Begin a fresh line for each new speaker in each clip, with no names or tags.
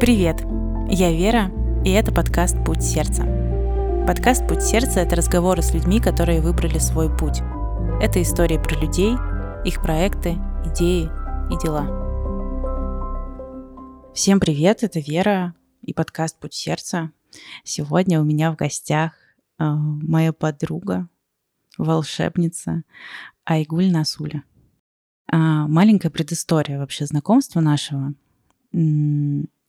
Привет! Я Вера, и это подкаст «Путь сердца». Подкаст «Путь сердца» — это разговоры с людьми, которые выбрали свой путь. Это история про людей, их проекты, идеи и дела. Всем привет, это Вера и подкаст «Путь сердца». Сегодня у меня в гостях э, моя подруга, волшебница Айгуль Насуля. А, маленькая предыстория вообще знакомства нашего.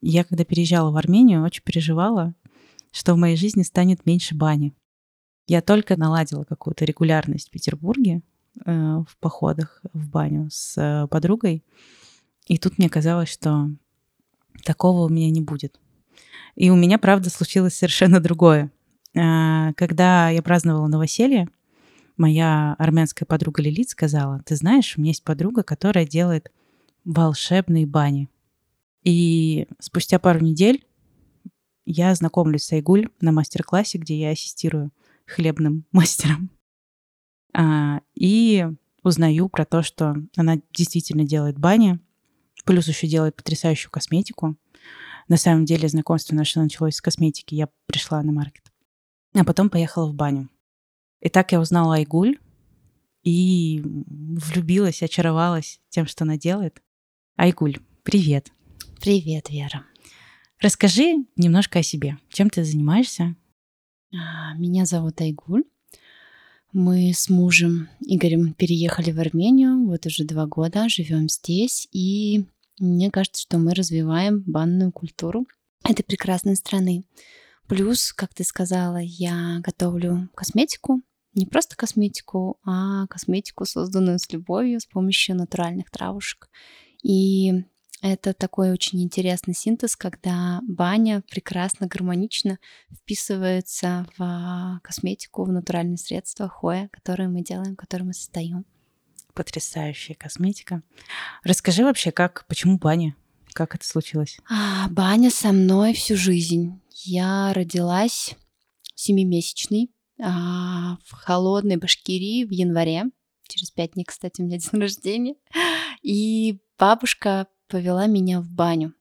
Я, когда переезжала в Армению, очень переживала, что в моей жизни станет меньше бани. Я только наладила какую-то регулярность в Петербурге э, в походах в баню с э, подругой. И тут мне казалось, что такого у меня не будет. И у меня, правда, случилось совершенно другое. Э, когда я праздновала новоселье, моя армянская подруга Лилит сказала, ты знаешь, у меня есть подруга, которая делает волшебные бани. И спустя пару недель я знакомлюсь с Айгуль на мастер-классе, где я ассистирую хлебным мастером. А, и узнаю про то, что она действительно делает бани, плюс еще делает потрясающую косметику. На самом деле знакомство наше началось с косметики. Я пришла на маркет. А потом поехала в баню. И так я узнала Айгуль и влюбилась, очаровалась тем, что она делает. Айгуль, привет.
Привет, Вера.
Расскажи немножко о себе. Чем ты занимаешься?
А, меня зовут Айгуль. Мы с мужем Игорем переехали в Армению. Вот уже два года живем здесь. И мне кажется, что мы развиваем банную культуру этой прекрасной страны. Плюс, как ты сказала, я готовлю косметику. Не просто косметику, а косметику, созданную с любовью с помощью натуральных травушек. И это такой очень интересный синтез, когда баня прекрасно, гармонично вписывается в косметику, в натуральные средства хоя, которые мы делаем, которые мы создаем.
Потрясающая косметика. Расскажи вообще, как, почему баня? Как это случилось?
А, баня со мной всю жизнь. Я родилась семимесячной а, в холодной Башкирии в январе. Через пять дней, кстати, у меня день рождения. И бабушка повела меня в баню.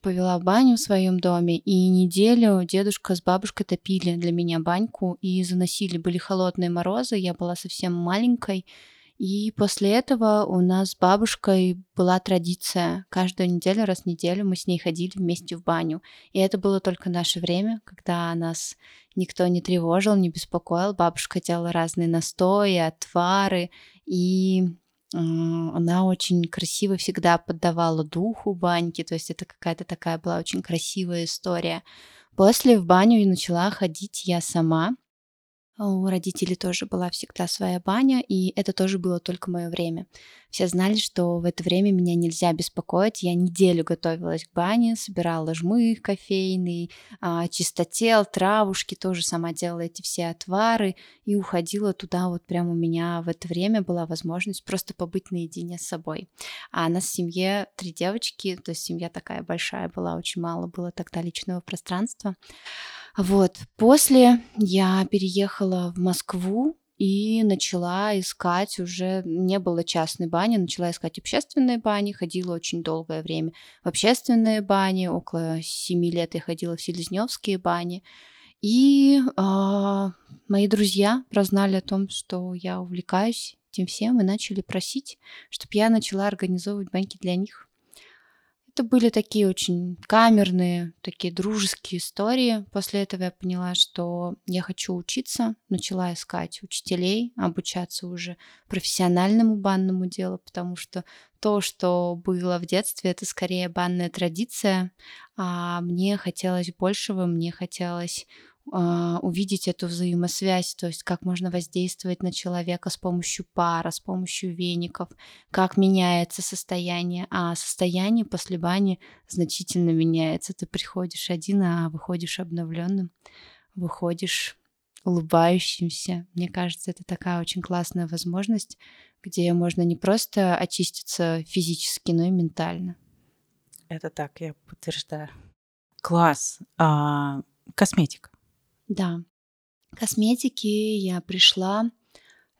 Повела в баню в своем доме, и неделю дедушка с бабушкой топили для меня баньку и заносили. Были холодные морозы, я была совсем маленькой, и после этого у нас с бабушкой была традиция. Каждую неделю, раз в неделю мы с ней ходили вместе в баню. И это было только наше время, когда нас никто не тревожил, не беспокоил. Бабушка делала разные настои, отвары. И она очень красиво всегда поддавала духу баньки, то есть это какая-то такая была очень красивая история. После в баню начала ходить я сама, у родителей тоже была всегда своя баня, и это тоже было только мое время. Все знали, что в это время меня нельзя беспокоить. Я неделю готовилась к бане, собирала жмых кофейный, а, чистотел, травушки, тоже сама делала эти все отвары и уходила туда. Вот прямо у меня в это время была возможность просто побыть наедине с собой. А у нас в семье три девочки, то есть семья такая большая была, очень мало было тогда личного пространства. Вот, после я переехала в Москву и начала искать уже, не было частной бани, начала искать общественные бани, ходила очень долгое время в общественные бани, около семи лет я ходила в Селезневские бани, и э, мои друзья прознали о том, что я увлекаюсь этим всем, и начали просить, чтобы я начала организовывать баньки для них. Это были такие очень камерные, такие дружеские истории. После этого я поняла, что я хочу учиться, начала искать учителей, обучаться уже профессиональному банному делу, потому что то, что было в детстве, это скорее банная традиция, а мне хотелось большего, мне хотелось увидеть эту взаимосвязь, то есть как можно воздействовать на человека с помощью пара, с помощью веников, как меняется состояние, а состояние после бани значительно меняется. Ты приходишь один, а выходишь обновленным, выходишь улыбающимся. Мне кажется, это такая очень классная возможность, где можно не просто очиститься физически, но и ментально.
Это так, я подтверждаю. Класс. А, косметика.
Да. Косметики я пришла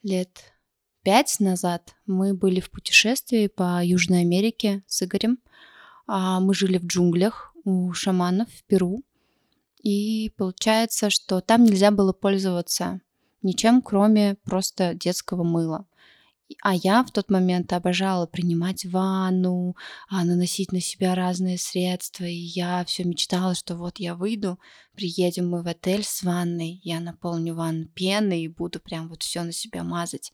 лет пять назад. Мы были в путешествии по Южной Америке с Игорем. А, мы жили в джунглях. у шаманов в Перу. И получается, что там нельзя было пользоваться ничем, кроме просто детского мыла. А я в тот момент обожала принимать ванну, а, наносить на себя разные средства. И я все мечтала, что вот я выйду, приедем мы в отель с ванной, я наполню ванну пеной и буду прям вот все на себя мазать.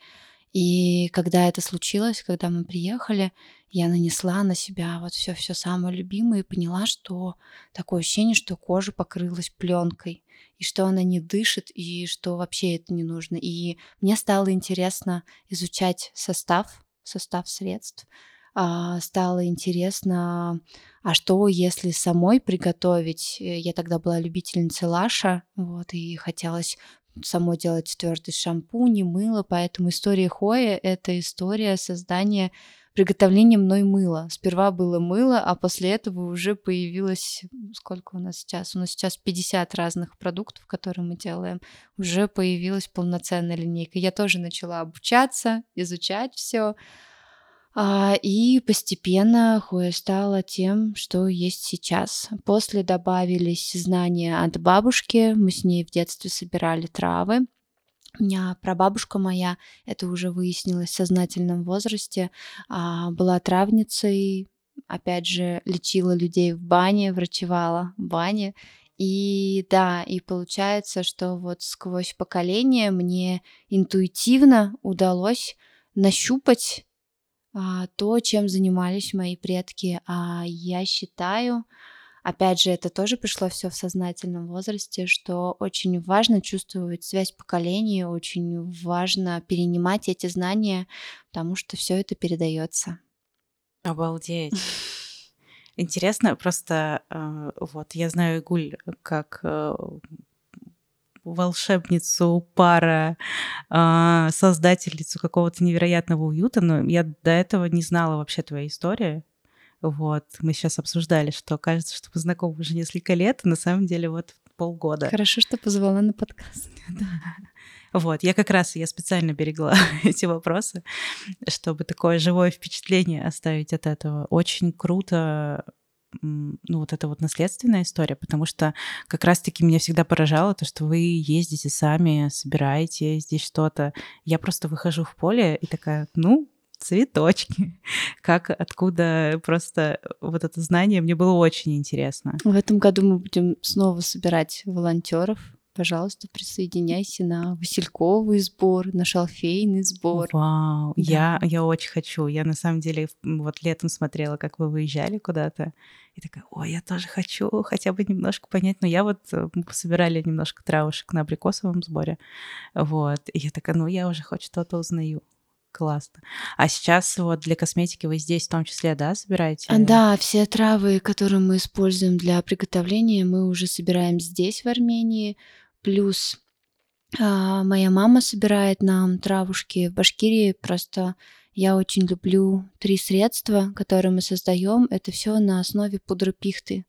И когда это случилось, когда мы приехали, я нанесла на себя вот все все самое любимое и поняла, что такое ощущение, что кожа покрылась пленкой, и что она не дышит, и что вообще это не нужно. И мне стало интересно изучать состав, состав средств. А, стало интересно, а что если самой приготовить? Я тогда была любительницей лаша, вот, и хотелось самой делать твердый шампунь и мыло, поэтому история Хоя — это история создания приготовления мной мыла. Сперва было мыло, а после этого уже появилось... Сколько у нас сейчас? У нас сейчас 50 разных продуктов, которые мы делаем. Уже появилась полноценная линейка. Я тоже начала обучаться, изучать все. А, и постепенно Хоя стала тем, что есть сейчас. После добавились знания от бабушки. Мы с ней в детстве собирали травы. Меня прабабушка моя, это уже выяснилось в сознательном возрасте, а, была травницей, опять же, лечила людей в бане, врачевала в бане. И да, и получается, что вот сквозь поколение мне интуитивно удалось нащупать а, то, чем занимались мои предки. А я считаю, опять же, это тоже пришло все в сознательном возрасте, что очень важно чувствовать связь поколений, очень важно перенимать эти знания, потому что все это передается.
Обалдеть. Интересно, просто э, вот я знаю Игуль как э, волшебницу, пара, э, создательницу какого-то невероятного уюта, но я до этого не знала вообще твоей истории. Вот, мы сейчас обсуждали, что кажется, что мы знакомы уже несколько лет, а на самом деле вот полгода.
Хорошо, что позвала на подкаст.
Да. Вот, я как раз, я специально берегла эти вопросы, чтобы такое живое впечатление оставить от этого. Очень круто ну, вот эта вот наследственная история, потому что как раз-таки меня всегда поражало то, что вы ездите сами, собираете здесь что-то. Я просто выхожу в поле и такая, ну, цветочки. Как, откуда просто вот это знание мне было очень интересно.
В этом году мы будем снова собирать волонтеров пожалуйста, присоединяйся на Васильковый сбор, на шалфейный сбор.
Вау, да. я, я очень хочу. Я на самом деле вот летом смотрела, как вы выезжали куда-то, и такая, ой, я тоже хочу хотя бы немножко понять. Но я вот, э, мы собирали немножко травушек на абрикосовом сборе, вот, и я такая, ну, я уже хоть что-то узнаю. Классно. А сейчас вот для косметики вы здесь в том числе, да, собираете?
А, да, все травы, которые мы используем для приготовления, мы уже собираем здесь, в Армении. Плюс а, моя мама собирает нам травушки в Башкирии. Просто я очень люблю три средства, которые мы создаем. Это все на основе пудры пихты.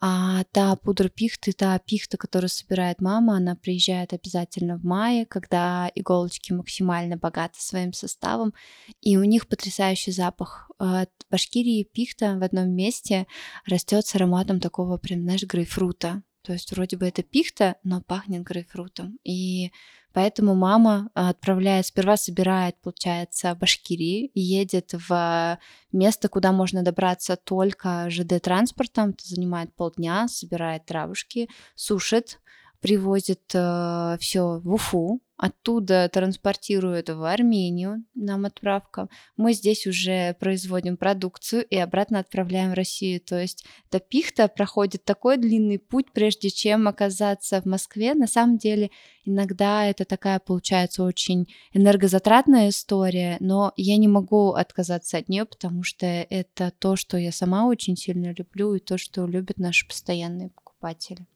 А та пудра пихты, та пихта, которую собирает мама, она приезжает обязательно в мае, когда иголочки максимально богаты своим составом, и у них потрясающий запах. В Башкирии пихта в одном месте растет с ароматом такого прям, знаешь, грейпфрута. То есть вроде бы это пихта, но пахнет грейпфрутом. И поэтому мама отправляет, сперва собирает, получается, Башкирии, едет в место, куда можно добраться только ЖД-транспортом, это занимает полдня, собирает травушки, сушит, привозит э, все в Уфу, оттуда транспортируют в Армению, нам отправка. Мы здесь уже производим продукцию и обратно отправляем в Россию. То есть эта пихта проходит такой длинный путь, прежде чем оказаться в Москве. На самом деле иногда это такая получается очень энергозатратная история, но я не могу отказаться от нее, потому что это то, что я сама очень сильно люблю и то, что любят наши постоянные покупатели.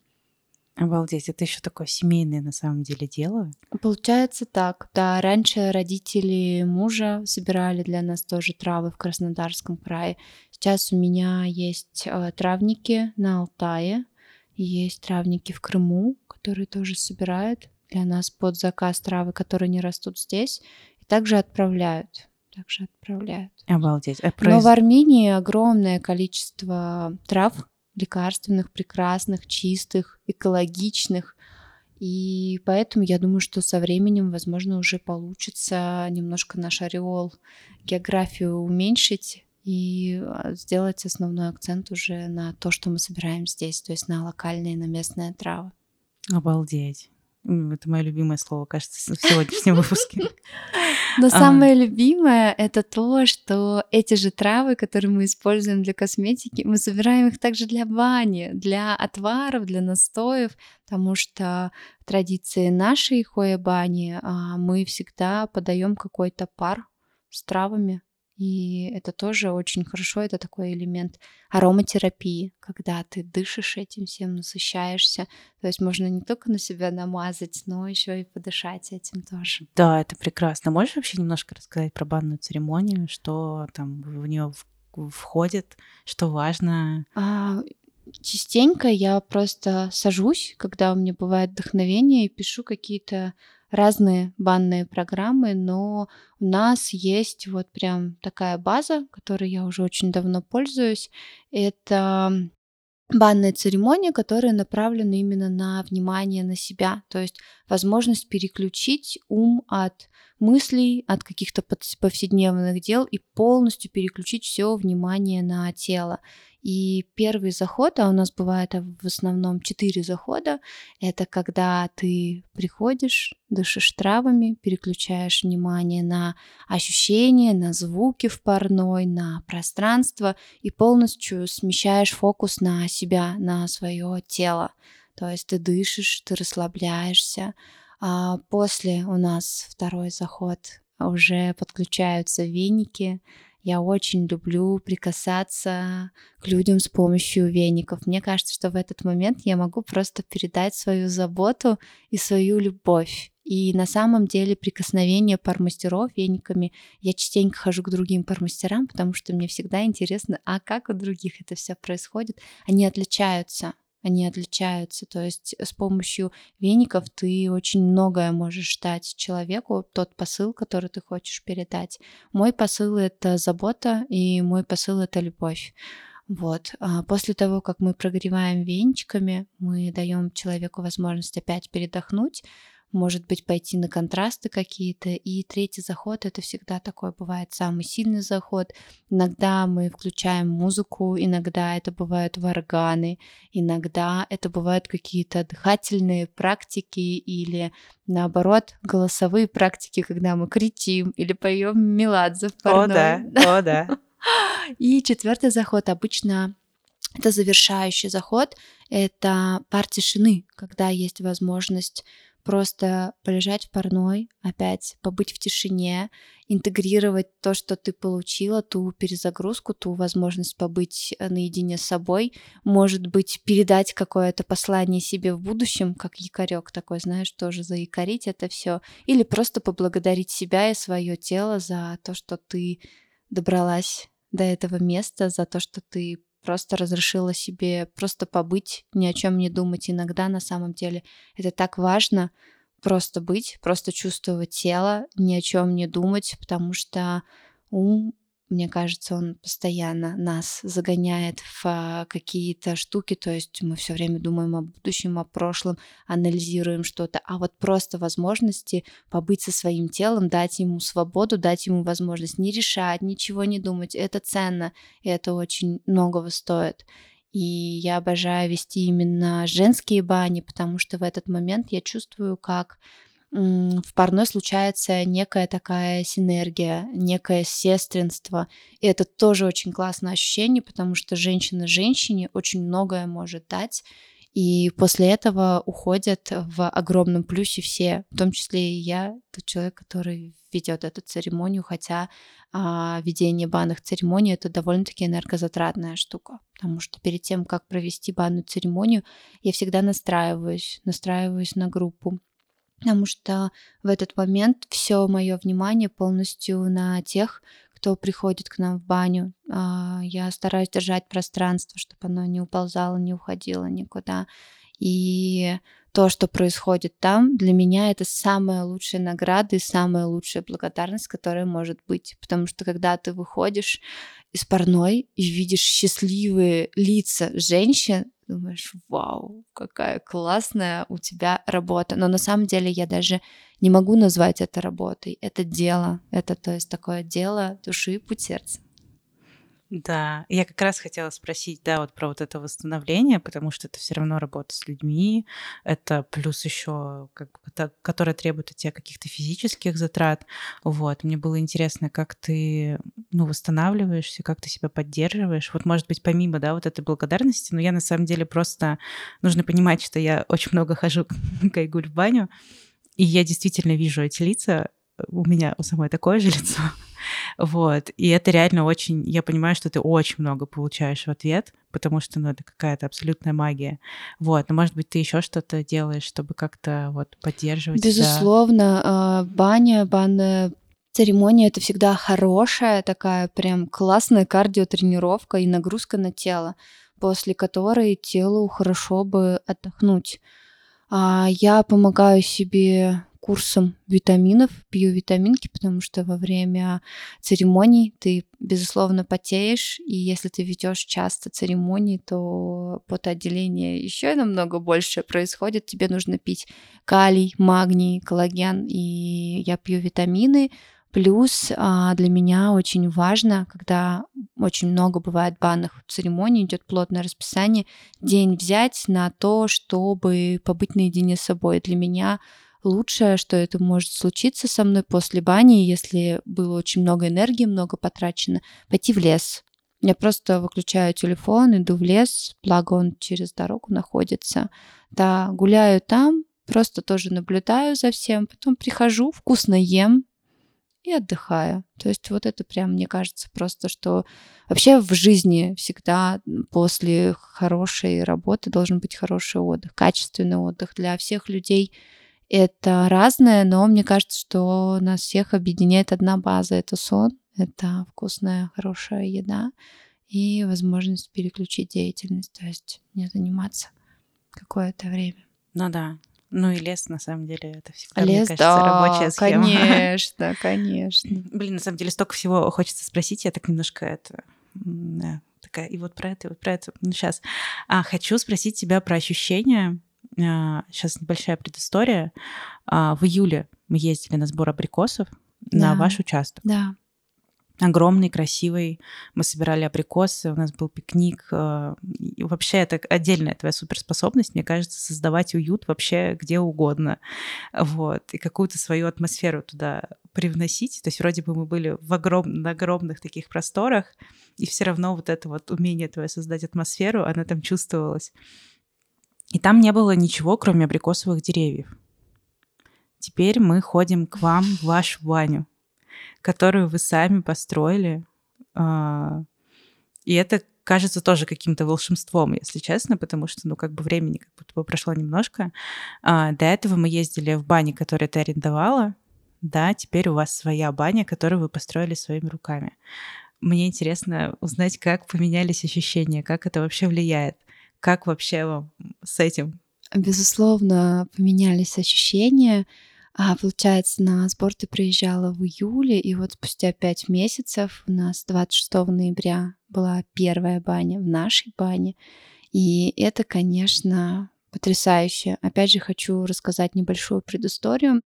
Обалдеть, это еще такое семейное на самом деле дело.
Получается так, да. Раньше родители мужа собирали для нас тоже травы в Краснодарском крае. Сейчас у меня есть э, травники на Алтае, есть травники в Крыму, которые тоже собирают для нас под заказ травы, которые не растут здесь, и также отправляют. Также отправляют.
Обалдеть.
А произ... Но в Армении огромное количество трав, лекарственных, прекрасных, чистых, экологичных. И поэтому я думаю, что со временем, возможно, уже получится немножко наш ореол географию уменьшить и а, сделать основной акцент уже на то, что мы собираем здесь, то есть на локальные, на местные травы.
Обалдеть. Это мое любимое слово, кажется, в сегодняшнем выпуске.
Но самое любимое это то, что эти же травы, которые мы используем для косметики, мы собираем их также для бани, для отваров, для настоев, потому что в традиции нашей хоя-бани а, мы всегда подаем какой-то пар с травами, и это тоже очень хорошо, это такой элемент ароматерапии, когда ты дышишь этим всем, насыщаешься. То есть можно не только на себя намазать, но еще и подышать этим тоже.
Да, это прекрасно. Можешь вообще немножко рассказать про банную церемонию, что там в нее входит, что важно?
А, частенько я просто сажусь, когда у меня бывает вдохновение, и пишу какие-то разные банные программы, но у нас есть вот прям такая база, которой я уже очень давно пользуюсь. Это банная церемония, которая направлена именно на внимание на себя, то есть возможность переключить ум от мыслей, от каких-то повседневных дел и полностью переключить все внимание на тело. И первый заход, а у нас бывает в основном четыре захода, это когда ты приходишь, дышишь травами, переключаешь внимание на ощущения, на звуки в парной, на пространство и полностью смещаешь фокус на себя, на свое тело. То есть ты дышишь, ты расслабляешься. А после у нас второй заход уже подключаются веники, я очень люблю прикасаться к людям с помощью веников. Мне кажется, что в этот момент я могу просто передать свою заботу и свою любовь. И на самом деле прикосновение пармастеров вениками, я частенько хожу к другим пармастерам, потому что мне всегда интересно, а как у других это все происходит. Они отличаются они отличаются. То есть с помощью веников ты очень многое можешь дать человеку, тот посыл, который ты хочешь передать. Мой посыл — это забота, и мой посыл — это любовь. Вот. А после того, как мы прогреваем венчиками, мы даем человеку возможность опять передохнуть, может быть, пойти на контрасты какие-то. И третий заход это всегда такой бывает самый сильный заход. Иногда мы включаем музыку, иногда это бывают варганы, иногда это бывают какие-то дыхательные практики или наоборот голосовые практики, когда мы кричим или поем меладзе в
О, да, о, да.
И четвертый заход обычно это завершающий заход, это пар тишины, когда есть возможность просто полежать в парной, опять побыть в тишине, интегрировать то, что ты получила, ту перезагрузку, ту возможность побыть э, наедине с собой, может быть, передать какое-то послание себе в будущем, как якорек такой, знаешь, тоже заякорить это все, или просто поблагодарить себя и свое тело за то, что ты добралась до этого места, за то, что ты просто разрешила себе просто побыть, ни о чем не думать. Иногда на самом деле это так важно просто быть, просто чувствовать тело, ни о чем не думать, потому что ум мне кажется, он постоянно нас загоняет в а, какие-то штуки, то есть мы все время думаем о будущем, о прошлом, анализируем что-то, а вот просто возможности побыть со своим телом, дать ему свободу, дать ему возможность не решать, ничего не думать, это ценно, и это очень многого стоит. И я обожаю вести именно женские бани, потому что в этот момент я чувствую, как в парной случается некая такая синергия, некое сестринство. И это тоже очень классное ощущение, потому что женщина женщине очень многое может дать. И после этого уходят в огромном плюсе все, в том числе и я, тот человек, который ведет эту церемонию, хотя а, ведение банных церемоний это довольно-таки энергозатратная штука, потому что перед тем, как провести банную церемонию, я всегда настраиваюсь, настраиваюсь на группу, потому что в этот момент все мое внимание полностью на тех, кто приходит к нам в баню. А, я стараюсь держать пространство, чтобы оно не уползало, не уходило никуда. И то, что происходит там, для меня это самая лучшая награда и самая лучшая благодарность, которая может быть. Потому что когда ты выходишь из парной и видишь счастливые лица женщин, думаешь, вау, какая классная у тебя работа. Но на самом деле я даже не могу назвать это работой. Это дело. Это, то есть, такое дело души и путь сердца.
Да, я как раз хотела спросить, да, вот про вот это восстановление, потому что это все равно работа с людьми, это плюс еще, как это, которое требует от тебя каких-то физических затрат. Вот, мне было интересно, как ты, ну, восстанавливаешься, как ты себя поддерживаешь. Вот, может быть, помимо, да, вот этой благодарности, но я на самом деле просто нужно понимать, что я очень много хожу к Айгуль в баню, и я действительно вижу эти лица, у меня у самой такое же лицо. Вот. И это реально очень... Я понимаю, что ты очень много получаешь в ответ, потому что, ну, это какая-то абсолютная магия. Вот. Но, может быть, ты еще что-то делаешь, чтобы как-то вот поддерживать
Безусловно. Да? Баня, банная церемония — это всегда хорошая такая прям классная кардиотренировка и нагрузка на тело, после которой телу хорошо бы отдохнуть. А я помогаю себе курсом витаминов, пью витаминки, потому что во время церемоний ты, безусловно, потеешь, и если ты ведешь часто церемонии, то потоотделение еще намного больше происходит. Тебе нужно пить калий, магний, коллаген, и я пью витамины, Плюс а, для меня очень важно, когда очень много бывает банных церемоний, идет плотное расписание, день взять на то, чтобы побыть наедине с собой. Для меня лучшее, что это может случиться со мной после бани, если было очень много энергии, много потрачено, пойти в лес. Я просто выключаю телефон, иду в лес, благо он через дорогу находится. Да, гуляю там, просто тоже наблюдаю за всем, потом прихожу, вкусно ем и отдыхаю. То есть вот это прям, мне кажется, просто, что вообще в жизни всегда после хорошей работы должен быть хороший отдых, качественный отдых для всех людей – это разное, но мне кажется, что нас всех объединяет одна база. Это сон, это вкусная, хорошая еда и возможность переключить деятельность, то есть не заниматься какое-то время.
Ну да. Ну и лес, на самом деле, это всегда,
лес,
мне кажется,
да,
рабочая схема.
Конечно, конечно.
Блин, на самом деле столько всего хочется спросить, я так немножко это... Да, такая, и вот про это, и вот про это. Ну, сейчас. А, хочу спросить тебя про ощущения Сейчас а, небольшая предыстория. А, в июле мы ездили на сбор абрикосов да. на ваш участок.
Да.
Огромный, красивый. Мы собирали абрикосы, у нас был пикник. А, и вообще это отдельная твоя суперспособность, мне кажется, создавать уют вообще где угодно. Вот. И какую-то свою атмосферу туда привносить. То есть вроде бы мы были в огром... на огромных таких просторах, и все равно вот это вот умение твое создать атмосферу, она там чувствовалась. И там не было ничего, кроме абрикосовых деревьев. Теперь мы ходим к вам в вашу баню, которую вы сами построили. А, и это кажется тоже каким-то волшебством, если честно, потому что, ну, как бы времени как будто бы прошло немножко. А, до этого мы ездили в бане, которую ты арендовала. Да, теперь у вас своя баня, которую вы построили своими руками. Мне интересно узнать, как поменялись ощущения, как это вообще влияет. Как вообще вам с этим?
Безусловно, поменялись ощущения. А, получается, на сбор ты приезжала в июле, и вот спустя пять месяцев у нас 26 ноября была первая баня в нашей бане. И это, конечно, потрясающе. Опять же, хочу рассказать небольшую предысторию.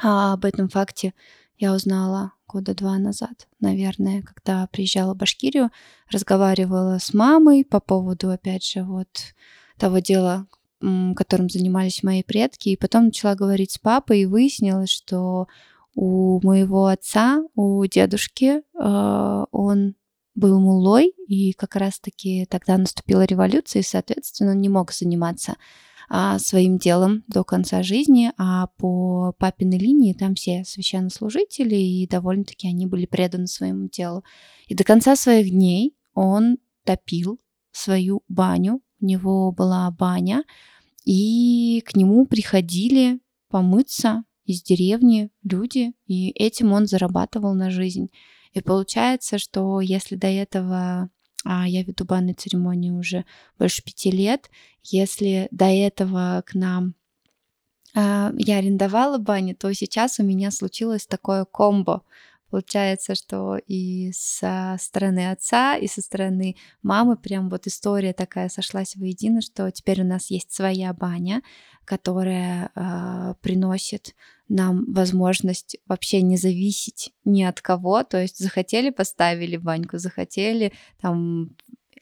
А об этом факте я узнала года два назад, наверное, когда приезжала в Башкирию, разговаривала с мамой по поводу, опять же, вот того дела, которым занимались мои предки, и потом начала говорить с папой, и выяснилось, что у моего отца, у дедушки, э, он был мулой, и как раз-таки тогда наступила революция, и, соответственно, он не мог заниматься своим делом до конца жизни, а по папиной линии там все священнослужители, и довольно-таки они были преданы своему делу. И до конца своих дней он топил свою баню, у него была баня, и к нему приходили помыться из деревни люди, и этим он зарабатывал на жизнь. И получается, что если до этого а я веду банную церемонию уже больше пяти лет. Если до этого к нам а, я арендовала баню, то сейчас у меня случилось такое комбо. Получается, что и со стороны отца, и со стороны мамы прям вот история такая сошлась воедино, что теперь у нас есть своя баня, которая э, приносит нам возможность вообще не зависеть ни от кого, то есть захотели поставили баньку, захотели там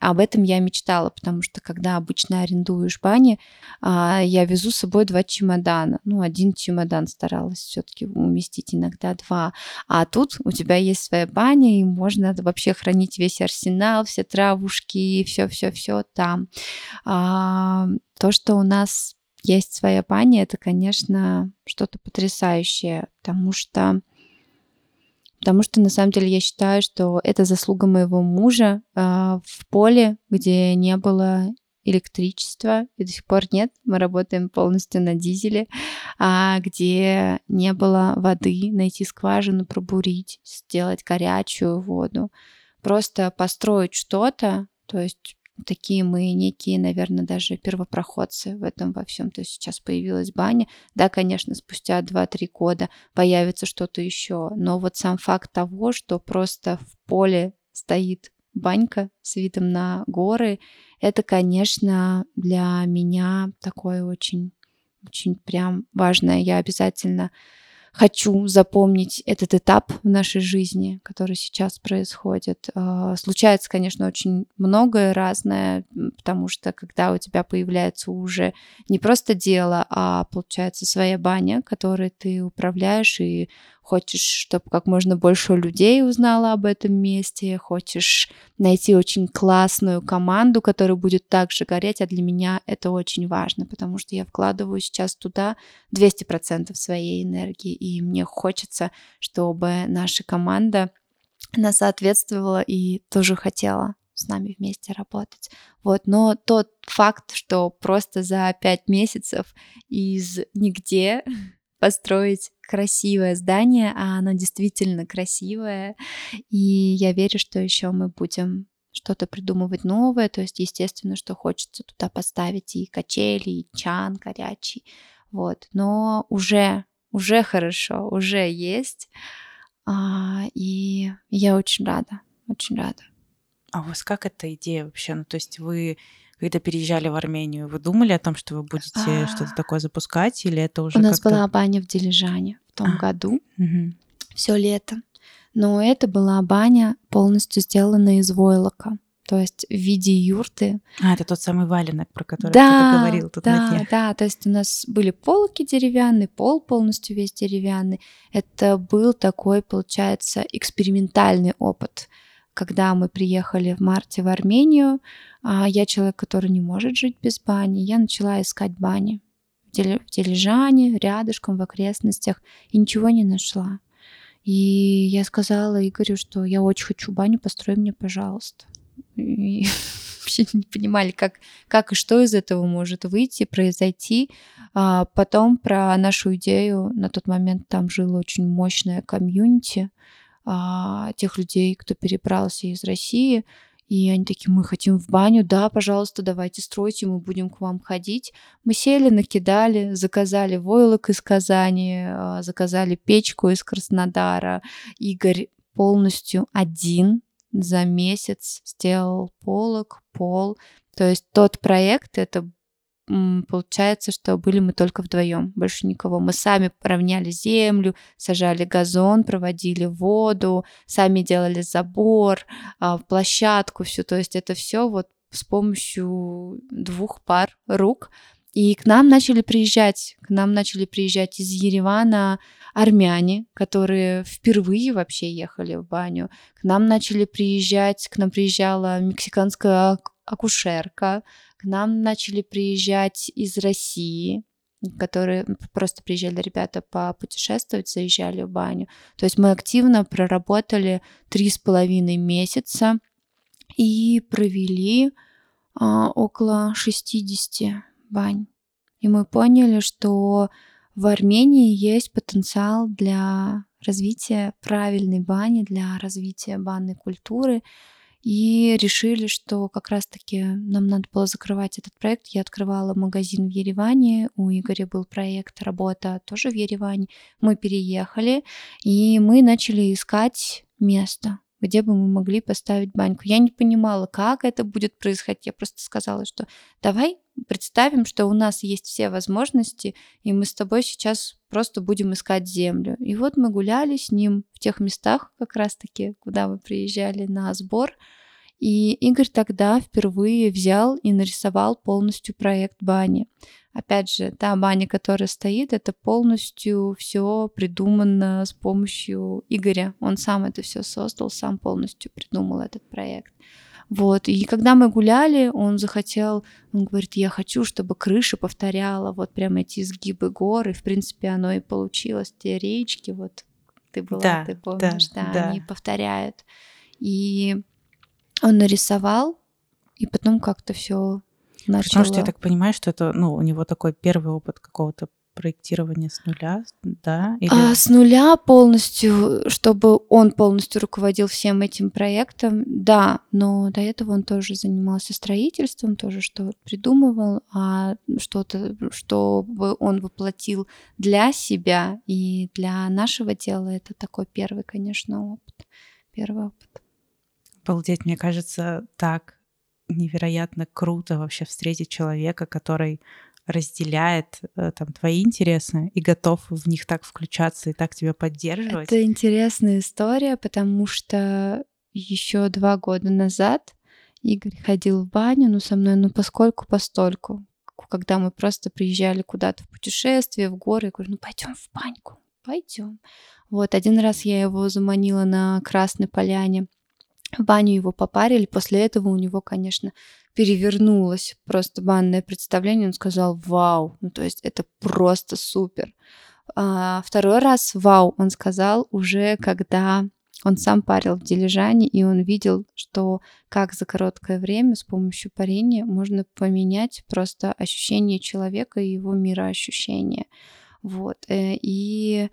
об этом я мечтала, потому что когда обычно арендуешь бани, а, я везу с собой два чемодана. Ну, один чемодан старалась все-таки уместить, иногда два. А тут у тебя есть своя баня, и можно вообще хранить весь арсенал, все травушки, все-все-все там. А, то, что у нас есть своя баня, это, конечно, что-то потрясающее, потому что Потому что на самом деле я считаю, что это заслуга моего мужа э, в поле, где не было электричества, и до сих пор нет, мы работаем полностью на дизеле, а где не было воды, найти скважину, пробурить, сделать горячую воду, просто построить что-то, то есть такие мы некие, наверное, даже первопроходцы в этом во всем. То есть сейчас появилась баня. Да, конечно, спустя 2-3 года появится что-то еще. Но вот сам факт того, что просто в поле стоит банька с видом на горы, это, конечно, для меня такое очень, очень прям важное. Я обязательно хочу запомнить этот этап в нашей жизни, который сейчас происходит. А, случается, конечно, очень многое разное, потому что когда у тебя появляется уже не просто дело, а получается своя баня, которой ты управляешь и хочешь, чтобы как можно больше людей узнало об этом месте, хочешь найти очень классную команду, которая будет также гореть, а для меня это очень важно, потому что я вкладываю сейчас туда 200% своей энергии, и мне хочется, чтобы наша команда она соответствовала и тоже хотела с нами вместе работать. Вот, но тот факт, что просто за пять месяцев из нигде построить красивое здание, а оно действительно красивое. И я верю, что еще мы будем что-то придумывать новое. То есть, естественно, что хочется туда поставить и качели, и чан горячий. Вот. Но уже, уже хорошо, уже есть. А, и я очень рада, очень рада.
А у вас как эта идея вообще? Ну, то есть вы когда переезжали в Армению, вы думали о том, что вы будете а... что-то такое запускать, или это уже
У нас была баня в Дилижане в том а. году, угу. все лето. Но это была баня полностью сделана из войлока то есть в виде юрты.
А, это тот самый валенок, про который да, ты говорил тут
да,
на дне.
Да, то есть у нас были полки деревянные, пол полностью весь деревянный. Это был такой, получается, экспериментальный опыт когда мы приехали в марте в Армению, а, я человек, который не может жить без бани, я начала искать бани в Дилижане, рядышком, в окрестностях, и ничего не нашла. И я сказала Игорю, что я очень хочу баню, построй мне, пожалуйста. И вообще не понимали, как, как и что из этого может выйти, произойти. А потом про нашу идею, на тот момент там жило очень мощное комьюнити, а, тех людей, кто перебрался из России. И они такие, мы хотим в баню, да, пожалуйста, давайте стройте, мы будем к вам ходить. Мы сели, накидали, заказали войлок из Казани, а, заказали печку из Краснодара. Игорь полностью один за месяц сделал полок, пол. То есть тот проект, это получается, что были мы только вдвоем, больше никого. Мы сами равняли землю, сажали газон, проводили воду, сами делали забор, а, площадку всю. То есть это все вот с помощью двух пар рук. И к нам начали приезжать, к нам начали приезжать из Еревана армяне, которые впервые вообще ехали в баню. К нам начали приезжать, к нам приезжала мексиканская акушерка, к нам начали приезжать из России, которые просто приезжали ребята попутешествовать, заезжали в баню. То есть мы активно проработали три с половиной месяца и провели а, около 60 бань. И мы поняли, что в Армении есть потенциал для развития правильной бани, для развития банной культуры. И решили, что как раз-таки нам надо было закрывать этот проект. Я открывала магазин в Ереване, у Игоря был проект «Работа» тоже в Ереване. Мы переехали, и мы начали искать место где бы мы могли поставить баньку. Я не понимала, как это будет происходить. Я просто сказала, что давай представим, что у нас есть все возможности, и мы с тобой сейчас просто будем искать землю. И вот мы гуляли с ним в тех местах, как раз-таки, куда мы приезжали на сбор. И Игорь тогда впервые взял и нарисовал полностью проект бани. Опять же, та баня, которая стоит, это полностью все придумано с помощью Игоря. Он сам это все создал, сам полностью придумал этот проект. Вот, и когда мы гуляли, он захотел, он говорит, я хочу, чтобы крыша повторяла вот прям эти изгибы гор, и в принципе оно и получилось, те речки, вот ты была, да, ты помнишь, да, да, да, они повторяют. И он нарисовал, и потом как-то все начало...
Потому что я так понимаю, что это, ну, у него такой первый опыт какого-то проектирования с нуля, да?
Или... А, с нуля полностью, чтобы он полностью руководил всем этим проектом, да, но до этого он тоже занимался строительством, тоже что-то придумывал, а что-то, чтобы он воплотил для себя и для нашего дела, это такой первый, конечно, опыт, первый опыт.
Обалдеть, мне кажется, так невероятно круто вообще встретить человека, который разделяет э, там твои интересы и готов в них так включаться и так тебя поддерживать.
Это интересная история, потому что еще два года назад Игорь ходил в баню, ну, со мной, ну, поскольку постольку. Когда мы просто приезжали куда-то в путешествие, в горы, я говорю, ну, пойдем в баньку, пойдем. Вот, один раз я его заманила на Красной Поляне баню его попарили. После этого у него, конечно, перевернулось просто банное представление. Он сказал «Вау!» Ну, то есть это просто супер. А второй раз «Вау!» он сказал уже, когда он сам парил в дилижане, и он видел, что как за короткое время с помощью парения можно поменять просто ощущение человека и его мироощущение. Вот. Э, и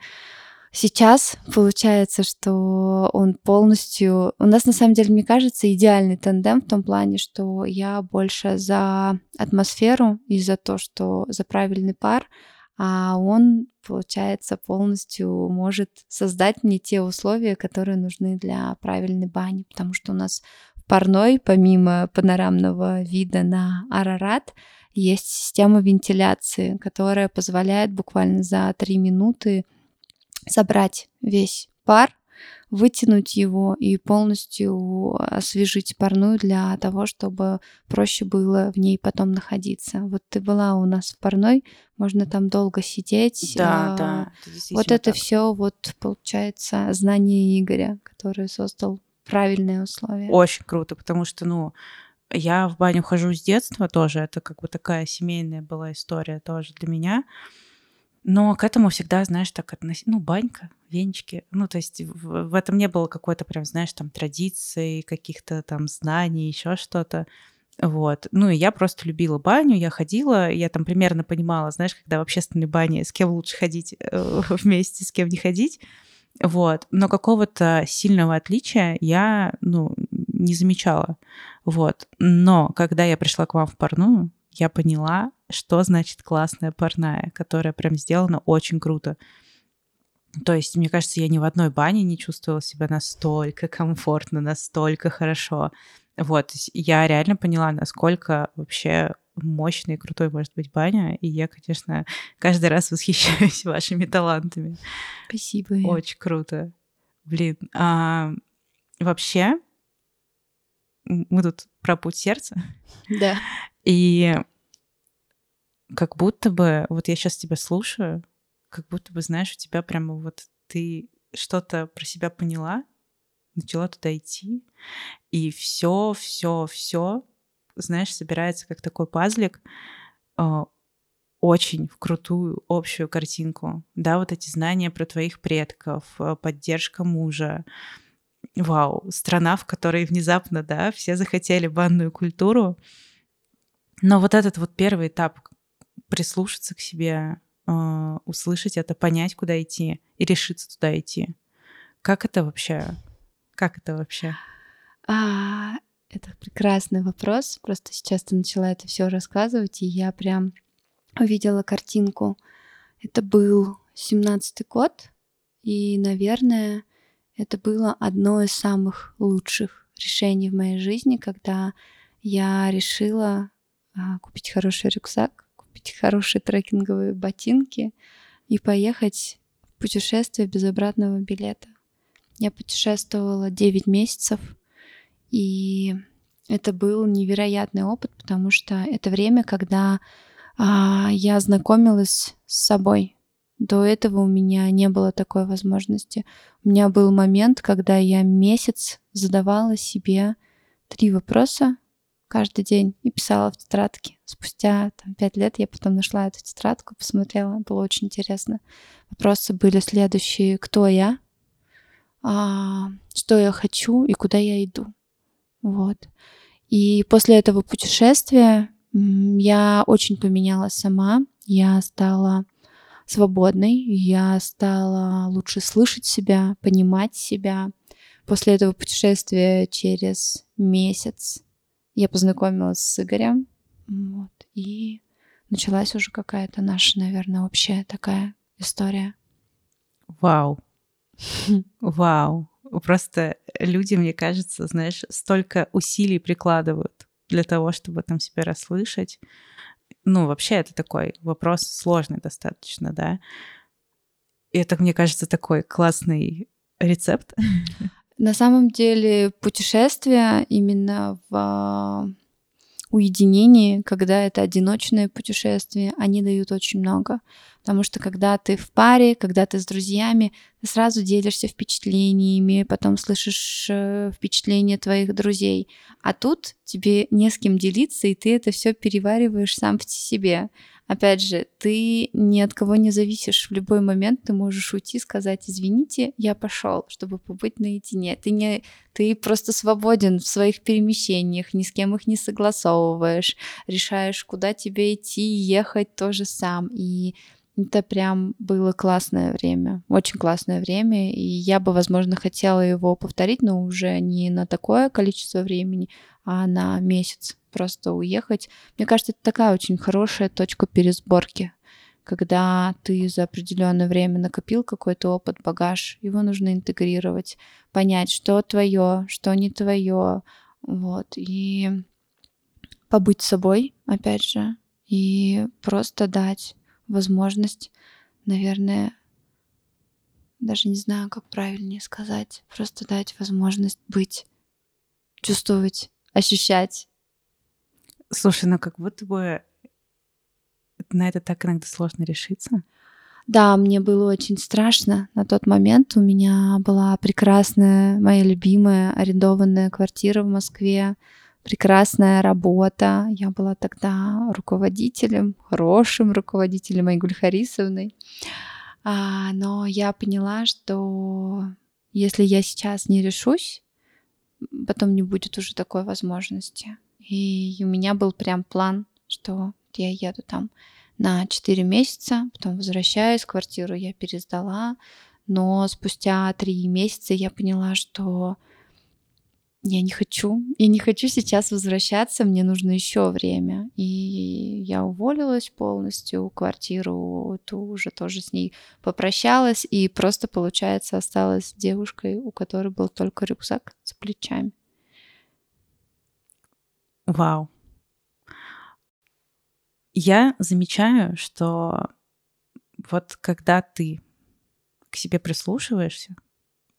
Сейчас получается, что он полностью... У нас, на самом деле, мне кажется, идеальный тандем в том плане, что я больше за атмосферу и за то, что за правильный пар, а он, получается, полностью может создать мне те условия, которые нужны для правильной бани, потому что у нас в парной, помимо панорамного вида на Арарат, есть система вентиляции, которая позволяет буквально за три минуты собрать весь пар, вытянуть его и полностью освежить парную для того, чтобы проще было в ней потом находиться. Вот ты была у нас в парной, можно там долго сидеть.
Да, а, да.
Это вот это все вот получается знание Игоря, который создал правильные условия.
Очень круто, потому что, ну, я в баню хожу с детства тоже, это как бы такая семейная была история тоже для меня. Но к этому всегда, знаешь, так относиться, ну, банька, венчики. Ну, то есть в, в этом не было какой-то прям, знаешь, там традиции, каких-то там знаний, еще что-то. Вот. Ну, и я просто любила баню, я ходила, я там примерно понимала, знаешь, когда в общественной бане, с кем лучше ходить э, вместе, с кем не ходить. Вот. Но какого-то сильного отличия я, ну, не замечала. Вот. Но когда я пришла к вам в парную, я поняла, что значит классная парная, которая прям сделана очень круто. То есть, мне кажется, я ни в одной бане не чувствовала себя настолько комфортно, настолько хорошо. Вот, я реально поняла, насколько вообще мощной и крутой может быть баня. И я, конечно, каждый раз восхищаюсь вашими талантами.
Спасибо.
Очень круто. Блин, а, вообще, мы тут про путь сердца.
Да.
И как будто бы, вот я сейчас тебя слушаю, как будто бы, знаешь, у тебя прямо вот ты что-то про себя поняла, начала туда идти, и все, все, все, знаешь, собирается как такой пазлик, э, очень в крутую общую картинку. Да, вот эти знания про твоих предков, э, поддержка мужа, вау, страна, в которой внезапно, да, все захотели банную культуру. Но вот этот вот первый этап, прислушаться к себе, э, услышать это, понять, куда идти и решиться туда идти. Как это вообще? Как это вообще?
А, это прекрасный вопрос. Просто сейчас ты начала это все рассказывать, и я прям увидела картинку. Это был семнадцатый год, и, наверное, это было одно из самых лучших решений в моей жизни, когда я решила а, купить хороший рюкзак, купить хорошие трекинговые ботинки и поехать в путешествие без обратного билета. Я путешествовала 9 месяцев, и это был невероятный опыт, потому что это время, когда а, я знакомилась с собой. До этого у меня не было такой возможности. У меня был момент, когда я месяц задавала себе три вопроса каждый день и писала в тетрадке. Спустя там, пять лет я потом нашла эту тетрадку, посмотрела, было очень интересно. Вопросы были следующие. Кто я? А, что я хочу и куда я иду? Вот. И после этого путешествия я очень поменялась сама. Я стала свободной, я стала лучше слышать себя, понимать себя. После этого путешествия через месяц я познакомилась с Игорем, вот, и началась уже какая-то наша, наверное, общая такая история.
Вау. Вау. Просто люди, мне кажется, знаешь, столько усилий прикладывают для того, чтобы там себя расслышать. Ну, вообще, это такой вопрос сложный достаточно, да. И это, мне кажется, такой классный рецепт.
На самом деле путешествия именно в а, уединении, когда это одиночное путешествие, они дают очень много. Потому что когда ты в паре, когда ты с друзьями, ты сразу делишься впечатлениями, потом слышишь э, впечатления твоих друзей. А тут тебе не с кем делиться, и ты это все перевариваешь сам в себе опять же, ты ни от кого не зависишь. В любой момент ты можешь уйти, сказать, извините, я пошел, чтобы побыть наедине. Ты не, ты просто свободен в своих перемещениях, ни с кем их не согласовываешь, решаешь, куда тебе идти, ехать тоже сам. И это прям было классное время, очень классное время, и я бы, возможно, хотела его повторить, но уже не на такое количество времени, а на месяц просто уехать. Мне кажется, это такая очень хорошая точка пересборки, когда ты за определенное время накопил какой-то опыт, багаж, его нужно интегрировать, понять, что твое, что не твое, вот, и побыть собой, опять же, и просто дать возможность, наверное, даже не знаю, как правильнее сказать, просто дать возможность быть, чувствовать, ощущать.
Слушай, ну как будто бы на это так иногда сложно решиться.
Да, мне было очень страшно на тот момент. У меня была прекрасная, моя любимая арендованная квартира в Москве прекрасная работа. Я была тогда руководителем, хорошим руководителем Айгуль Харисовной. А, но я поняла, что если я сейчас не решусь, потом не будет уже такой возможности. И у меня был прям план, что я еду там на 4 месяца, потом возвращаюсь, квартиру я пересдала, но спустя 3 месяца я поняла, что я не хочу, я не хочу сейчас возвращаться, мне нужно еще время. И я уволилась полностью, квартиру ту уже тоже с ней попрощалась, и просто, получается, осталась девушкой, у которой был только рюкзак с плечами.
Вау. Я замечаю, что вот когда ты к себе прислушиваешься,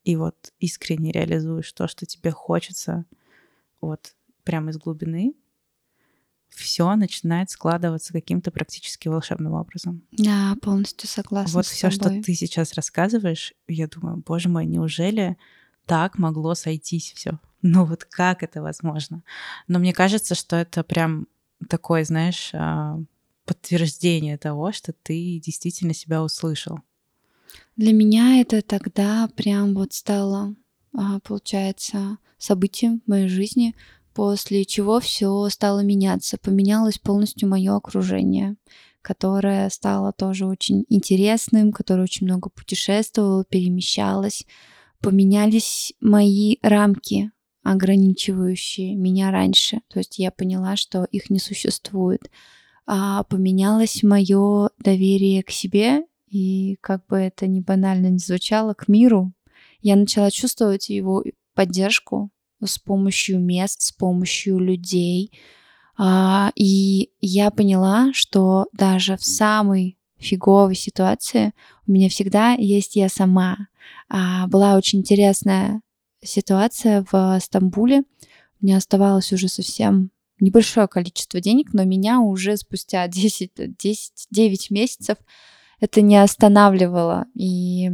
и вот искренне реализуешь то, что тебе хочется, вот прямо из глубины, все начинает складываться каким-то практически волшебным образом.
Да, полностью согласна.
Вот все, что ты сейчас рассказываешь, я думаю, боже мой, неужели так могло сойтись все? Ну вот как это возможно? Но мне кажется, что это прям такое, знаешь, а, подтверждение того, что ты действительно себя услышал.
Для меня это тогда прям вот стало, а, получается, событием в моей жизни, после чего все стало меняться. Поменялось полностью мое окружение, которое стало тоже очень интересным, которое очень много путешествовало, перемещалось. Поменялись мои рамки ограничивающие меня раньше. То есть я поняла, что их не существует. А поменялось мое доверие к себе и, как бы это ни банально не звучало, к миру. Я начала чувствовать его поддержку с помощью мест, с помощью людей. А, и я поняла, что даже в самой фиговой ситуации у меня всегда есть я сама. А, была очень интересная ситуация в Стамбуле. У меня оставалось уже совсем небольшое количество денег, но меня уже спустя 10, 10 9 месяцев это не останавливало. И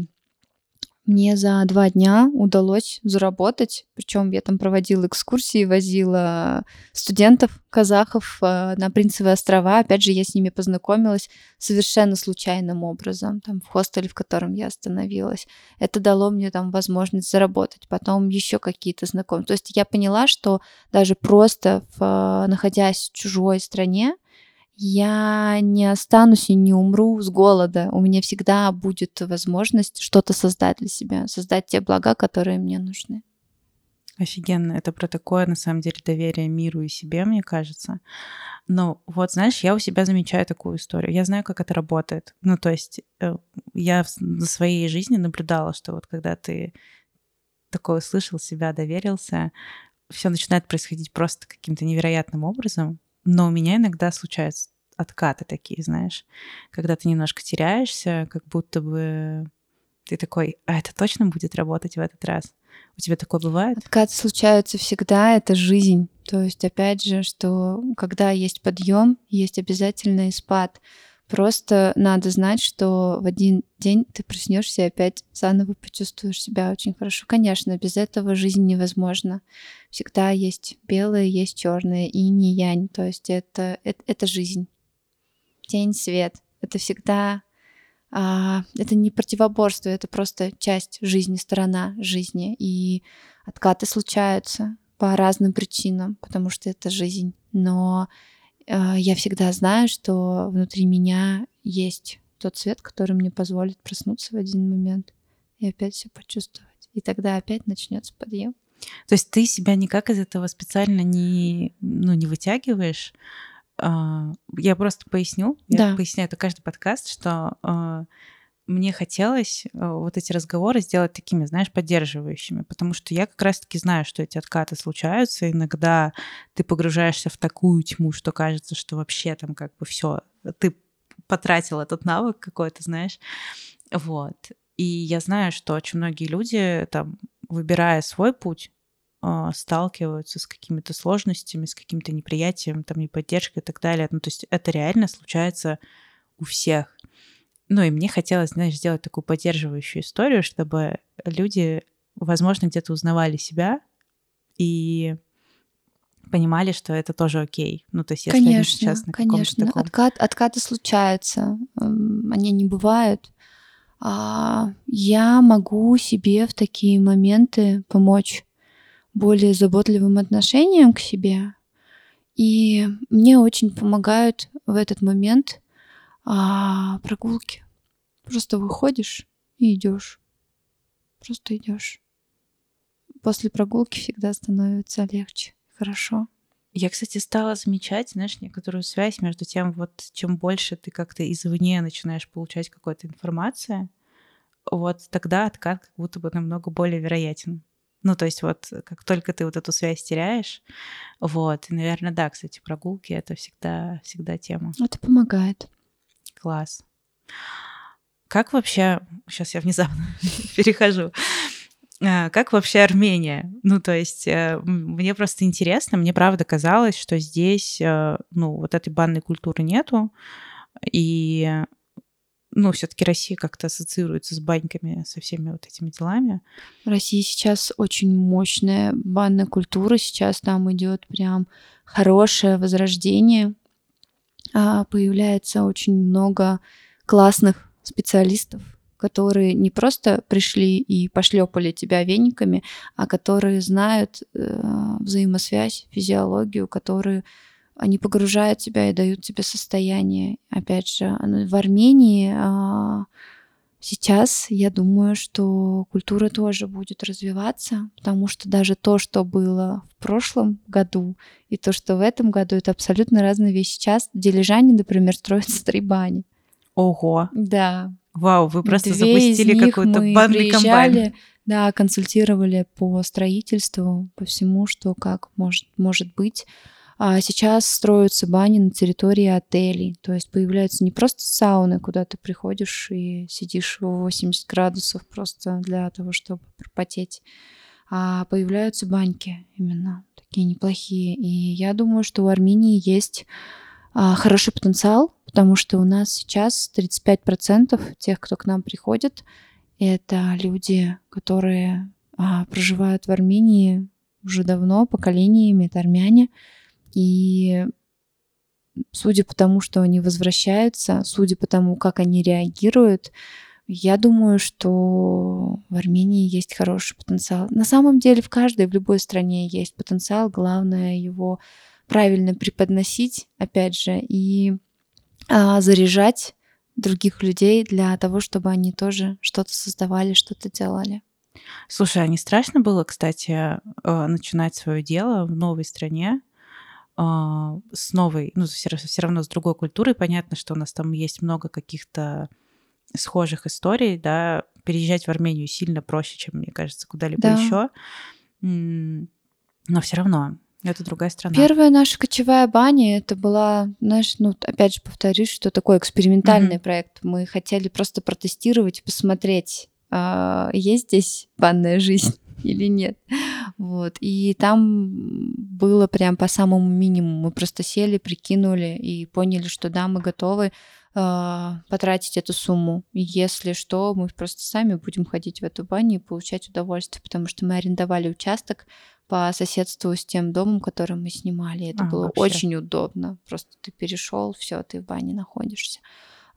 мне за два дня удалось заработать, причем я там проводила экскурсии, возила студентов, казахов э, на Принцевые острова. Опять же, я с ними познакомилась совершенно случайным образом, там в хостеле, в котором я остановилась. Это дало мне там возможность заработать, потом еще какие-то знакомства. То есть я поняла, что даже просто в, находясь в чужой стране, я не останусь и не умру с голода. У меня всегда будет возможность что-то создать для себя, создать те блага, которые мне нужны.
Офигенно. Это про такое, на самом деле, доверие миру и себе, мне кажется. Но вот, знаешь, я у себя замечаю такую историю. Я знаю, как это работает. Ну, то есть э, я в своей жизни наблюдала, что вот когда ты такое услышал себя, доверился, все начинает происходить просто каким-то невероятным образом. Но у меня иногда случаются откаты такие, знаешь, когда ты немножко теряешься, как будто бы ты такой, а это точно будет работать в этот раз? У тебя такое бывает?
Откаты случаются всегда, это жизнь. То есть, опять же, что когда есть подъем, есть обязательно и спад. Просто надо знать, что в один день ты проснешься и опять заново почувствуешь себя очень хорошо. Конечно, без этого жизнь невозможна. Всегда есть белое, есть черное, и не янь. То есть это, это, это жизнь. День, свет. Это всегда а, это не противоборство, это просто часть жизни, сторона жизни. И откаты случаются по разным причинам, потому что это жизнь. Но а, я всегда знаю, что внутри меня есть тот свет, который мне позволит проснуться в один момент и опять все почувствовать. И тогда опять начнется подъем.
То есть ты себя никак из этого специально не, ну, не вытягиваешь. А, я просто поясню, да. я поясняю это каждый подкаст, что а, мне хотелось э, вот эти разговоры сделать такими, знаешь, поддерживающими, потому что я как раз-таки знаю, что эти откаты случаются. Иногда ты погружаешься в такую тьму, что кажется, что вообще там как бы все, ты потратил этот навык какой-то, знаешь. Вот. И я знаю, что очень многие люди, там, выбирая свой путь, сталкиваются с какими-то сложностями, с каким-то неприятием, там, неподдержкой и так далее. Ну, то есть это реально случается у всех. Ну и мне хотелось, знаешь, сделать такую поддерживающую историю, чтобы люди, возможно, где-то узнавали себя и понимали, что это тоже окей. Ну, то есть, если конечно, они сейчас на
конечно. Таком... Откат, откаты случаются, они не бывают. А я могу себе в такие моменты помочь более заботливым отношением к себе. И мне очень помогают в этот момент а, прогулки. Просто выходишь и идешь. Просто идешь. После прогулки всегда становится легче, хорошо.
Я, кстати, стала замечать, знаешь, некоторую связь между тем, вот чем больше ты как-то извне начинаешь получать какую-то информацию, вот тогда откат как будто бы намного более вероятен. Ну, то есть вот как только ты вот эту связь теряешь, вот, и, наверное, да, кстати, прогулки — это всегда, всегда тема.
Это помогает.
Класс. Как вообще, сейчас я внезапно перехожу, а, как вообще Армения? Ну, то есть э, мне просто интересно, мне правда казалось, что здесь, э, ну, вот этой банной культуры нету, и, ну, все-таки Россия как-то ассоциируется с баньками, со всеми вот этими делами.
В России сейчас очень мощная банная культура, сейчас там идет прям хорошее возрождение, а, появляется очень много классных специалистов, которые не просто пришли и пошлепали тебя вениками, а которые знают э, взаимосвязь, физиологию, которые они погружают тебя и дают тебе состояние. Опять же, в Армении э, Сейчас я думаю, что культура тоже будет развиваться, потому что даже то, что было в прошлом году, и то, что в этом году, это абсолютно разные вещи. Сейчас Дилижане, например, строятся три бани.
Ого.
Да.
Вау, вы просто Две запустили какой-то банный комбайн.
Да, консультировали по строительству, по всему, что как может, может быть. А сейчас строятся бани на территории отелей. То есть появляются не просто сауны, куда ты приходишь и сидишь в 80 градусов просто для того, чтобы пропотеть, а появляются баньки именно такие неплохие. И я думаю, что у Армении есть а, хороший потенциал, потому что у нас сейчас 35% тех, кто к нам приходит, это люди, которые а, проживают в Армении уже давно, поколениями, это армяне. И судя по тому, что они возвращаются, судя по тому, как они реагируют, я думаю, что в Армении есть хороший потенциал. На самом деле в каждой, в любой стране есть потенциал. Главное его правильно преподносить, опять же, и а, заряжать других людей для того, чтобы они тоже что-то создавали, что-то делали.
Слушай, а не страшно было, кстати, э, начинать свое дело в новой стране, с новой, ну, все, все равно с другой культурой. Понятно, что у нас там есть много каких-то схожих историй, да, переезжать в Армению сильно проще, чем, мне кажется, куда-либо да. еще. Но все равно это другая страна.
Первая наша кочевая баня, это была, знаешь, ну, опять же повторюсь, что такой экспериментальный mm-hmm. проект. Мы хотели просто протестировать, посмотреть, а, есть здесь банная жизнь или нет. Вот. И там было прям по самому минимуму. Мы просто сели, прикинули и поняли, что да, мы готовы э, потратить эту сумму. Если что, мы просто сами будем ходить в эту баню и получать удовольствие, потому что мы арендовали участок по соседству с тем домом, который мы снимали. Это а, было вообще. очень удобно. Просто ты перешел, все, ты в бане находишься.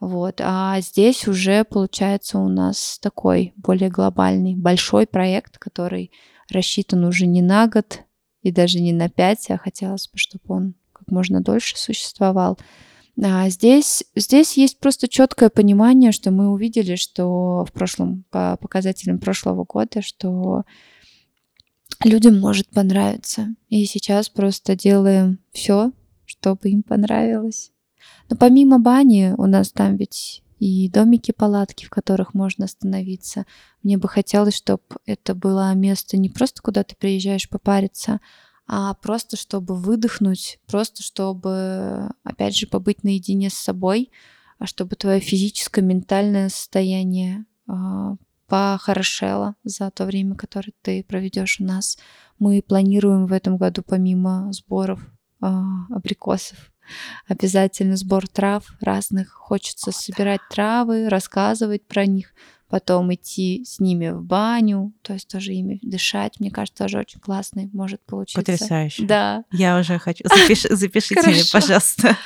Вот. А здесь уже получается у нас такой более глобальный, большой проект, который рассчитан уже не на год и даже не на пять, а хотелось бы, чтобы он как можно дольше существовал. А здесь, здесь есть просто четкое понимание, что мы увидели, что в прошлом, по показателям прошлого года, что людям может понравиться. И сейчас просто делаем все, чтобы им понравилось. Но помимо бани у нас там ведь и домики, палатки, в которых можно остановиться. Мне бы хотелось, чтобы это было место не просто куда ты приезжаешь попариться, а просто чтобы выдохнуть, просто чтобы, опять же, побыть наедине с собой, а чтобы твое физическое, ментальное состояние а, похорошело за то время, которое ты проведешь у нас. Мы планируем в этом году помимо сборов а, абрикосов обязательно сбор трав разных. Хочется О, собирать да. травы, рассказывать про них, потом идти с ними в баню, то есть тоже ими дышать. Мне кажется, тоже очень классный может получиться.
Потрясающе.
Да.
Я уже хочу. Запиш... Запишите меня, пожалуйста.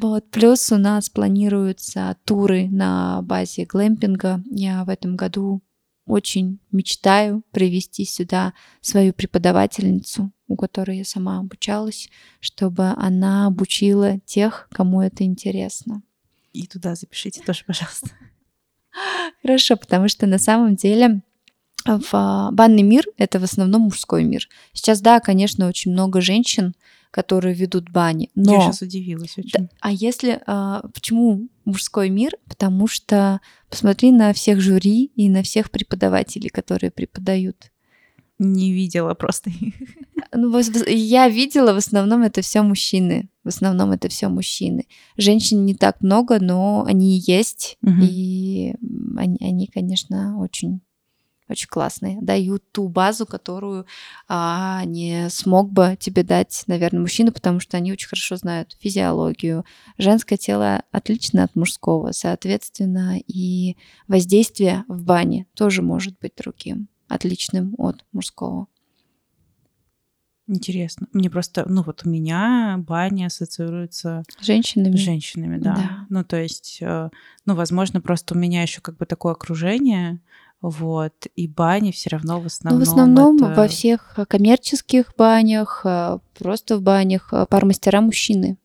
Вот. Плюс у нас планируются туры на базе глэмпинга. Я в этом году очень мечтаю привести сюда свою преподавательницу, у которой я сама обучалась, чтобы она обучила тех, кому это интересно.
И туда запишите тоже, пожалуйста.
Хорошо, потому что на самом деле в а, банный мир это в основном мужской мир. Сейчас, да, конечно, очень много женщин, которые ведут бани. Но...
Я сейчас удивилась очень. Да,
а если... А, почему мужской мир? Потому что посмотри на всех жюри и на всех преподавателей, которые преподают.
Не видела просто их.
Ну, я видела, в основном это все мужчины. В основном это все мужчины. Женщин не так много, но они есть. Угу. И они, они, конечно, очень очень классные, дают ту базу, которую а, не смог бы тебе дать, наверное, мужчина, потому что они очень хорошо знают физиологию. Женское тело отлично от мужского, соответственно, и воздействие в бане тоже может быть другим, отличным от мужского.
Интересно. Мне просто, ну вот у меня баня ассоциируется
с женщинами.
С женщинами, да. да. Ну то есть, э, ну возможно, просто у меня еще как бы такое окружение, вот. И бани все равно в основном.
Ну, в основном
это...
во всех коммерческих банях, э, просто в банях э, пармастера мужчины.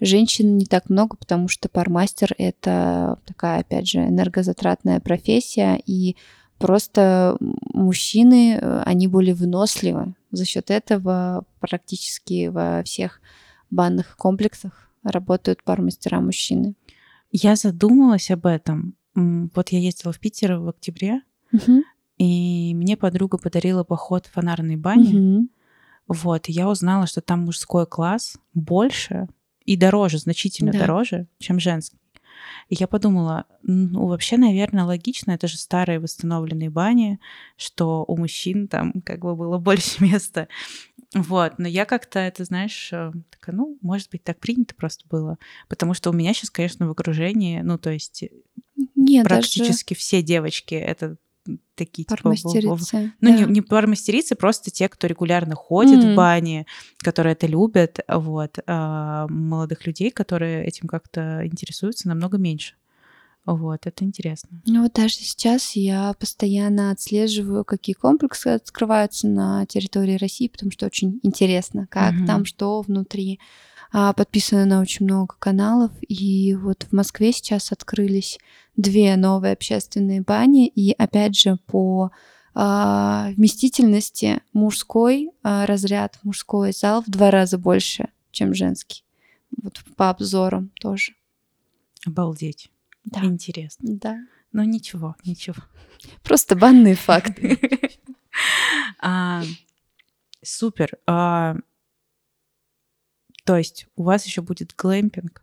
Женщин не так много, потому что пармастер — это такая, опять же, энергозатратная профессия, и просто мужчины, э, они более выносливы. За счет этого практически во всех банных комплексах работают пармастера мужчины.
Я задумалась об этом. Вот я ездила в Питер в октябре,
Мгм.
и мне подруга подарила поход в фонарной бане.
Мгм.
Вот, и я узнала, что там мужской класс больше и дороже, значительно
Да.
дороже, чем женский. И я подумала, ну, вообще, наверное, логично, это же старые восстановленные бани, что у мужчин там как бы было больше места. Вот, но я как-то это, знаешь, э, такая, ну, может быть, так принято просто было. Потому что у меня сейчас, конечно, в окружении, ну, то есть
Нет, даже
практически все девочки это такие типа
пармастерицы.
ну,
да.
не, не пармастерицы, просто те, кто регулярно ходит
М.
в бани, которые это любят, вот. А молодых людей, которые этим как-то интересуются, намного меньше. Вот, это интересно.
Ну вот даже сейчас я постоянно отслеживаю, какие комплексы открываются на территории России, потому что очень интересно, как
Мгм.
там, что внутри. А, Подписано на очень много каналов, и вот в Москве сейчас открылись две новые общественные бани, и опять же по а, вместительности мужской а, разряд, мужской зал в два раза больше, чем женский. Вот по обзорам тоже.
Обалдеть.
Да.
Интересно.
Да.
Ну, ничего, ничего.
Просто банные факты.
Супер. То есть у вас еще будет глэмпинг,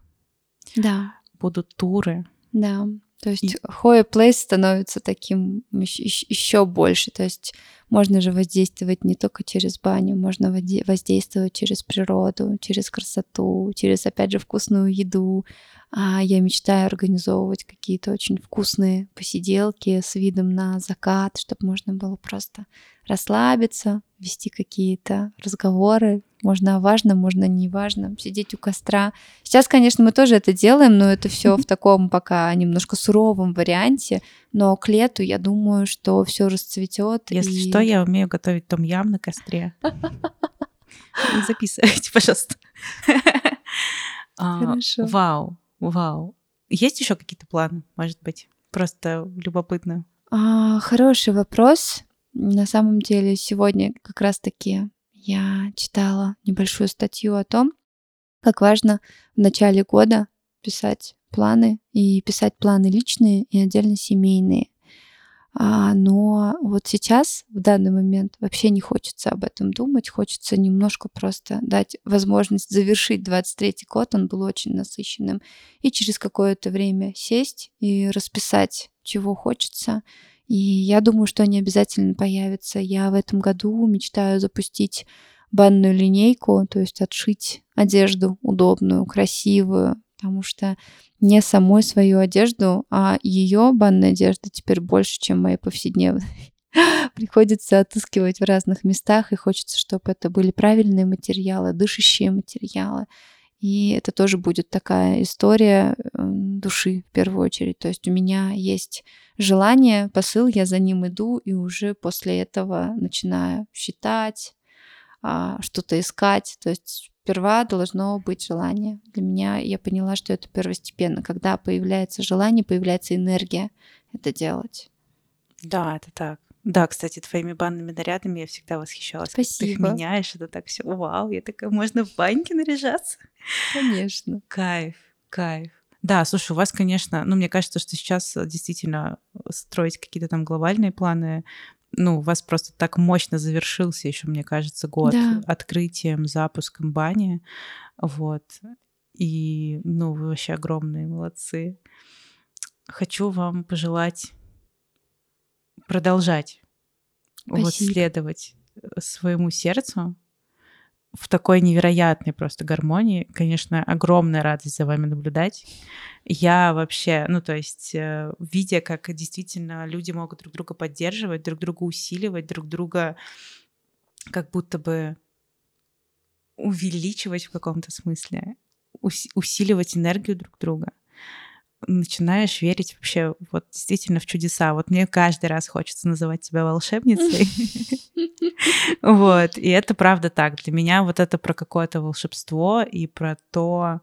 Да.
будут туры.
Да, то есть
И-
Хоя Плейс становится таким еще больше. То есть можно же воздействовать не только через баню, можно воздействовать через природу, через красоту, через, опять же, вкусную еду. А я мечтаю организовывать какие-то очень вкусные посиделки с видом на закат, чтобы можно было просто расслабиться, вести какие-то разговоры. Можно о важном, можно о неважном, сидеть у костра. Сейчас, конечно, мы тоже это делаем, но это все в таком пока немножко суровом варианте. Но к лету, я думаю, что все расцветет.
Если что, я умею готовить том-ям на костре. Записывайте, пожалуйста. А,
Хорошо.
Вау, вау. Есть еще какие-то планы, может быть? Просто любопытно.
А, хороший вопрос. На самом деле, сегодня как раз-таки я читала небольшую статью о том, как важно в начале года писать планы и писать планы личные и отдельно семейные. А, но вот сейчас, в данный момент, вообще не хочется об этом думать, хочется немножко просто дать возможность завершить 23-й год, он был очень насыщенным, и через какое-то время сесть и расписать, чего хочется. И я думаю, что они обязательно появятся. Я в этом году мечтаю запустить банную линейку, то есть отшить одежду удобную, красивую, потому что не самой свою одежду, а ее банная одежда теперь больше, чем моей повседневной. Приходится отыскивать в разных местах, и хочется, чтобы это были правильные материалы, дышащие материалы. И это тоже будет такая история м, души в первую очередь. То есть у меня есть желание, посыл, я за ним иду, и уже после этого начинаю считать, а, что-то искать. То есть сперва должно быть желание. Для меня я поняла, что это первостепенно. Когда появляется желание, появляется энергия это делать.
Да, это так. Да, кстати, твоими банными нарядами я всегда восхищалась. Как ты их
Спасибо.
меняешь, это так все. Вау, я такая, можно в баньке наряжаться?
Конечно.
Кайф, кайф. Да, слушай, у вас, конечно, ну, мне кажется, что сейчас э, действительно строить какие-то там глобальные планы, ну, у вас просто так мощно завершился еще, мне кажется, год
Да.
открытием, запуском бани, вот. И, ну, вы вообще огромные молодцы. Хочу вам пожелать продолжать вот следовать э, своему сердцу в такой невероятной просто гармонии. Конечно, огромная радость за вами наблюдать. Я вообще, ну, то есть, э, видя, как действительно люди могут друг друга поддерживать, друг друга усиливать, друг друга как будто бы увеличивать в каком-то смысле, ус- усиливать энергию друг друга начинаешь верить вообще вот действительно в чудеса. Вот мне каждый раз хочется называть тебя волшебницей. Вот, и это правда так. Для меня вот это про какое-то волшебство и про то,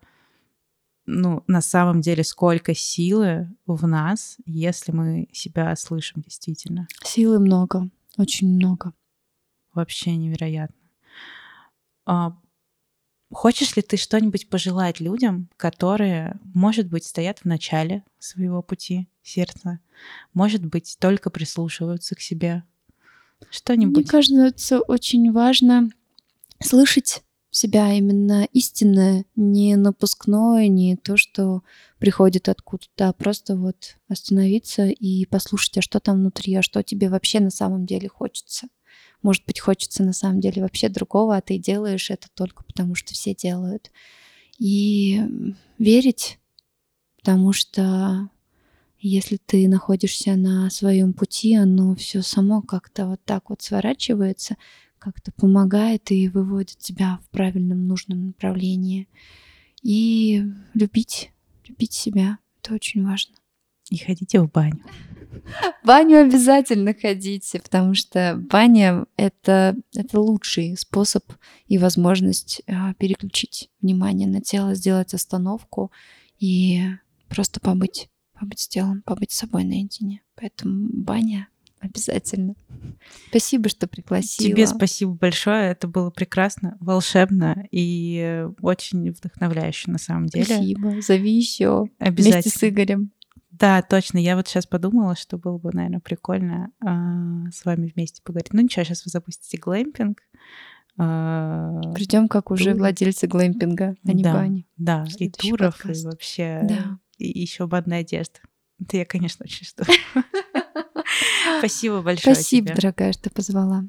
ну, на самом деле, сколько силы в нас, если мы себя слышим действительно.
Силы много, очень много.
Вообще невероятно. Хочешь ли ты что-нибудь пожелать людям, которые, может быть, стоят в начале своего пути сердца, может быть, только прислушиваются к себе? Что-нибудь?
Мне кажется, очень важно слышать себя именно истинное, не напускное, не то, что приходит откуда-то, а просто вот остановиться и послушать, а что там внутри, а что тебе вообще на самом деле хочется. Может быть, хочется на самом деле вообще другого, а ты делаешь это только потому, что все делают. И верить, потому что если ты находишься на своем пути, оно все само как-то вот так вот сворачивается, как-то помогает и выводит тебя в правильном, нужном направлении. И любить, любить себя, это очень важно.
И ходите в баню.
В баню обязательно ходите, потому что баня это, это лучший способ и возможность а, переключить внимание на тело, сделать остановку и просто побыть, побыть с телом, побыть с собой наедине. Поэтому баня Обязательно. Спасибо, что пригласила.
Тебе спасибо большое. Это было прекрасно, волшебно и очень вдохновляюще на самом деле.
Спасибо. Зови еще. Обязательно. Вместе с Игорем.
Да, точно. Я вот сейчас подумала, что было бы, наверное, прикольно э, с вами вместе поговорить. Ну ничего, сейчас вы запустите глэмпинг.
Э, Придем как уже тур. владельцы глэмпинга, а не
да,
бани.
Да, и туров, подкаст. и вообще да. и еще банная одежда. Это я, конечно, очень жду. Спасибо большое.
Спасибо,
тебе.
дорогая, что позвала.